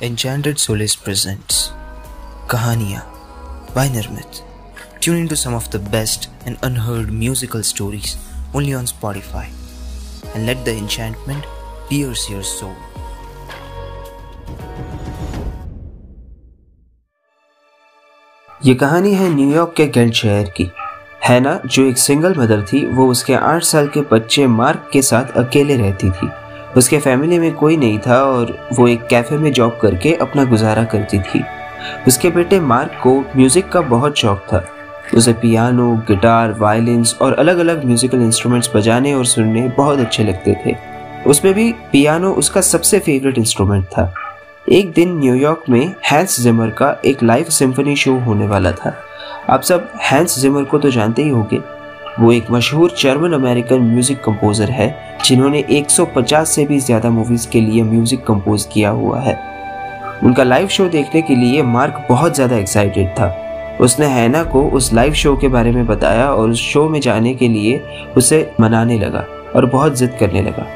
Enchanted Solace presents Kahaniya by Nirmit. Tune into some of the best and unheard musical stories only on Spotify and let the enchantment pierce your soul. ये कहानी है New York के गेल्ट शहर की हैना जो एक सिंगल मदर थी वो उसके आठ साल के बच्चे मार्क के साथ अकेले रहती थी उसके फैमिली में कोई नहीं था और वो एक कैफ़े में जॉब करके अपना गुजारा करती थी। उसके बेटे मार्क को म्यूज़िक का बहुत शौक था। उसे पियानो गिटार वायलिन्स और अलग अलग म्यूजिकल इंस्ट्रूमेंट्स बजाने और सुनने बहुत अच्छे लगते थे। उसमें भी पियानो उसका सबसे फेवरेट इंस्ट्रूमेंट था। एक दिन न्यूयॉर्क में हैंस जिमर का एक लाइव सिम्फनी शो होने वाला था। आप सब हैंस जिमर को तो जानते ही होंगे। वो एक मशहूर जर्मन अमेरिकन म्यूज़िक कंपोजर है, जिन्होंने 150 से भी ज़्यादा मूवीज़ के लिए म्यूज़िक कंपोज किया हुआ है। उनका लाइव शो देखने के लिए मार्क बहुत ज़्यादा एक्साइटेड था। उसने हैना को उस लाइव शो के बारे में बताया और उस शो में जाने के लिए उसे मनाने लगा और बहुत जिद करने लगा।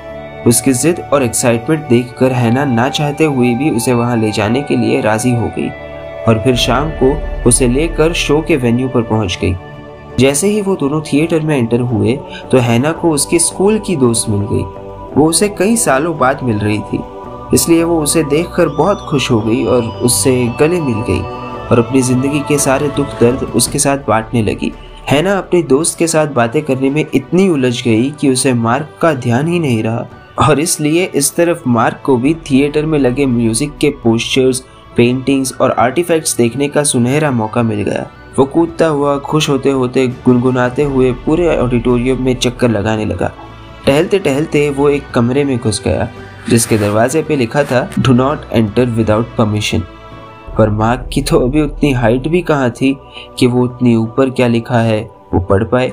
उसकी जिद और एक्साइटमेंट देखकर हैना ना चाहते हुए भी उसे वहाँ ले जाने के लिए राज़ी हो गई और फिर शाम को उसे लेकर शो के वेन्यू पर पहुँच गई। जैसे ही वो दोनों थिएटर में एंटर हुए तो हैना को उसके स्कूल की दोस्त मिल गई। वो उसे कई सालों बाद मिल रही थी। इसलिए वो उसे देखकर बहुत खुश हो गई और उससे गले मिल गई और अपनी ज़िंदगी के सारे दुख दर्द उसके साथ बांटने लगी। हैना अपने दोस्त के साथ बातें करने में इतनी उलझ गई कि उसे मार्क का ध्यान ही नहीं रहा। और इसलिए इस तरफ़ मार्क को भी थिएटर में लगे म्यूज़िक के पोस्टर्स पेंटिंग्स और आर्टिफैक्ट्स देखने का सुनहरा मौका मिल गया। वो कूदता हुआ, खुश होते होते, गुनगुनाते हुए पूरे ऑडिटोरियम में चक्कर लगाने लगा। टहलते टहलते वो एक कमरे में घुस गया, जिसके दरवाजे पे लिखा था do not enter without permission पर मार्क की तो अभी उतनी हाइट भी कहाँ थी कि वो उतनी ऊपर क्या लिखा है, वो पढ़ पाए।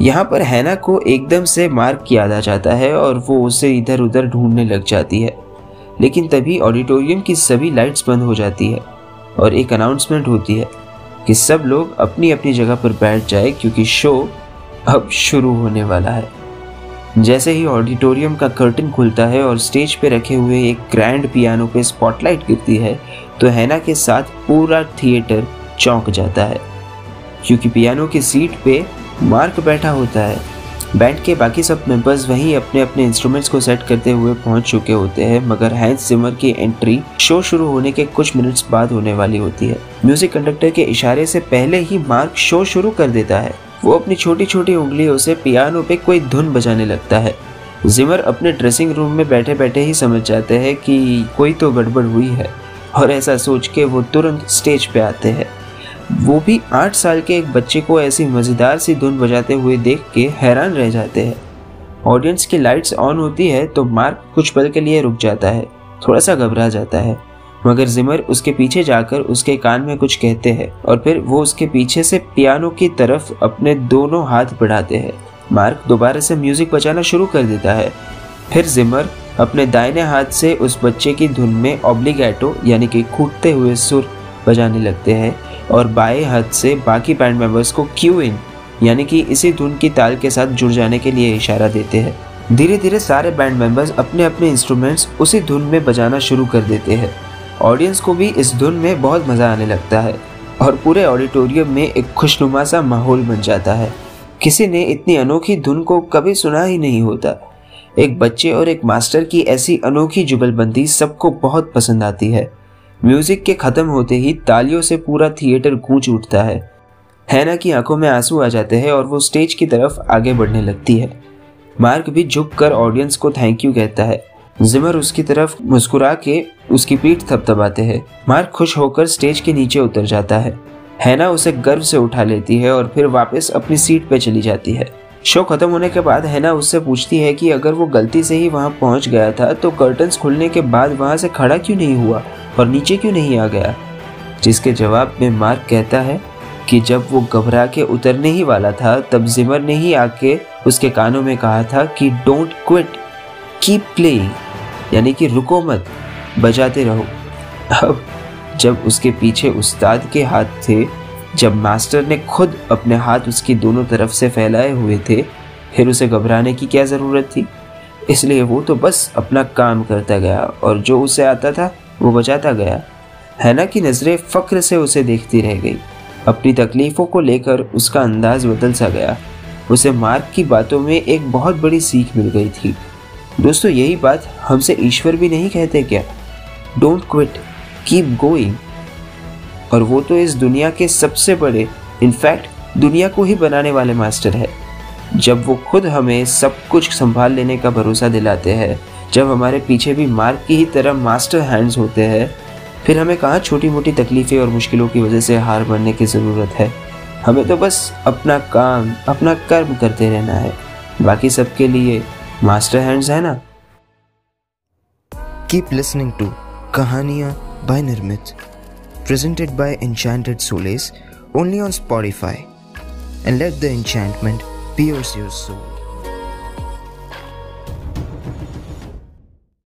यहाँ पर हैना को एकदम से मार्क याद आ जाता है और वो उसे इधर उधर ढूँढने लग जाती है। लेकिन तभी ऑडिटोरियम की सभी लाइट्स बंद हो जाती है और एक अनाउंसमेंट होती है। कि सब लोग अपनी अपनी जगह पर बैठ जाए क्योंकि शो अब शुरू होने वाला है। जैसे ही ऑडिटोरियम का कर्टन खुलता है और स्टेज पे रखे हुए एक ग्रैंड पियानो पे स्पॉटलाइट गिरती है तो हैना के साथ पूरा थिएटर चौंक जाता है। क्योंकि पियानो की सीट पे मार्क बैठा होता है। बैंड के बाकी सब मेंबर्स वहीं अपने अपने इंस्ट्रूमेंट्स को सेट करते हुए पहुँच चुके होते हैं, मगर हैंस सिमर की एंट्री शो शुरू होने के कुछ मिनट्स बाद होने वाली होती है। म्यूज़िक कंडक्टर के इशारे से पहले ही मार्क शो शुरू कर देता है। वो अपनी छोटी छोटी उंगलियों से पियानो पे कोई धुन बजाने लगता है। जिमर अपने ड्रेसिंग रूम में बैठे बैठे ही समझ जाते हैं कि कोई तो गड़बड़ हुई है, और ऐसा सोच के वो तुरंत स्टेज पे आते हैं। वो भी आठ साल के एक बच्चे को ऐसी मज़ेदार सी धुन बजाते हुए देख के हैरान रह जाते हैं। ऑडियंस की लाइट्स ऑन होती है तो मार्क कुछ पल के लिए रुक जाता है। थोड़ा सा घबरा जाता है। मगर जिमर उसके पीछे जाकर उसके कान में कुछ कहते हैं और फिर वो उसके पीछे से पियानो की तरफ़ अपने दोनों हाथ बढ़ाते हैं। मार्क दोबारा से म्यूज़िक बजाना शुरू कर देता है। फिर जिमर अपने दाहिने हाथ से उस बच्चे की धुन में ऑब्लिगेटो यानी कि कूदते हुए सुर बजाने लगते हैं और बाएँ हाथ से बाकी बैंड मेंबर्स को क्यू इन यानी कि इसी धुन की ताल के साथ जुड़ जाने के लिए इशारा देते हैं। धीरे धीरे सारे बैंड मेंबर्स अपने अपने इंस्ट्रूमेंट्स उसी धुन में बजाना शुरू कर देते हैं। ऑडियंस को भी इस धुन में बहुत मज़ा आने लगता है और पूरे ऑडिटोरियम में एक खुशनुमा सा माहौल बन जाता है। किसी ने इतनी अनोखी धुन को कभी सुना ही नहीं होता। एक बच्चे और एक मास्टर की ऐसी अनोखी जुगलबंदी सबको बहुत पसंद आती है। म्यूज़िक के खत्म होते ही तालियों से पूरा थिएटर गूंज उठता है। हैना की आँखों में आँसू आ जाते हैं और वो स्टेज की तरफ़ आगे बढ़ने लगती है। मार्क भी झुक कर ऑडियंस को थैंक यू कहता है। जिमर उसकी तरफ़ मुस्कुरा के उसकी पीठ थपथपाते हैं। मार्क खुश होकर स्टेज के नीचे उतर जाता है। हैना उसे गर्व से उठा लेती है और फिर वापस अपनी सीट पे चली जाती है। शो खत्म होने के बाद हैना उससे पूछती है कि अगर वो गलती से ही वहाँ पहुँच गया था तो कर्टन्स खुलने के बाद वहाँ से खड़ा क्यों नहीं हुआ? और नीचे क्यों नहीं आ गया? जिसके जवाब में मार्क कहता है कि जब वो घबरा के उतरने ही वाला था, तब जिमर ने ही आके उसके कानों में कहा था कि डोंट क्विट कीप प्लेइंग यानी कि रुको मत, बजाते रहो। अब जब उसके पीछे उस्ताद के हाथ थे, जब मास्टर ने खुद अपने हाथ उसकी दोनों तरफ़ से फैलाए हुए थे, फिर उसे घबराने की क्या ज़रूरत थी? इसलिए वो तो बस अपना काम करता गया और जो उसे आता था वो बचाता गया। हैना की नज़रें फ़ख्र से उसे देखती रह गई। अपनी तकलीफ़ों को लेकर उसका अंदाज बदल सा गया। उसे मार्क की बातों में एक बहुत बड़ी सीख मिल गई थी। दोस्तों, यही बात हमसे ईश्वर भी नहीं कहते क्या? डोंट क्विट कीप गोइंग और वो तो इस दुनिया के सबसे बड़े इनफैक्ट दुनिया को ही बनाने वाले मास्टर है। जब वो खुद हमें सब कुछ संभाल लेने का भरोसा दिलाते हैं जब हमारे पीछे भी मार्क की ही तरह मास्टर हैंड्स होते हैं, फिर हमें कहाँ छोटी मोटी तकलीफ़ें और मुश्किलों की वजह से हार मानने की ज़रूरत है? हमें तो बस अपना काम, अपना कर्म करते रहना है। बाकी सबके लिए मास्टर हैंड्स है ना? कीप लिसनिंग टू कहानियाँ by Nirmit presented by Enchanted Solace only on Spotify and let the enchantment pierce your soul.